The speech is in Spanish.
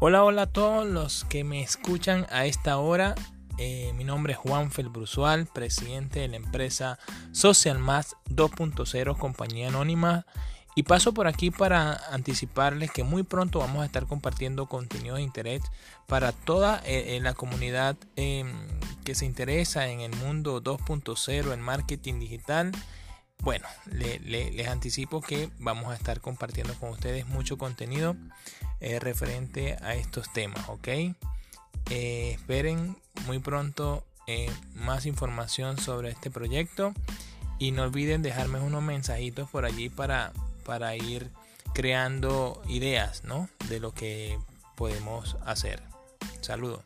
Hola, hola a todos los que me escuchan a esta hora. Eh, mi nombre es Juan Felbrusual, presidente de la empresa Social Más 2.0, compañía anónima. Y paso por aquí para anticiparles que muy pronto vamos a estar compartiendo contenido de interés para toda eh, la comunidad em, que se interesa en el mundo 2.0, en marketing digital bueno, les anticipo que vamos a estar compartiendo con ustedes mucho contenido eh, referente a estos temas, ¿ok? Eh, esperen muy pronto eh, más información sobre este proyecto y no olviden dejarme unos mensajitos por allí para, para ir creando ideas, ¿no? De lo que podemos hacer. Saludos.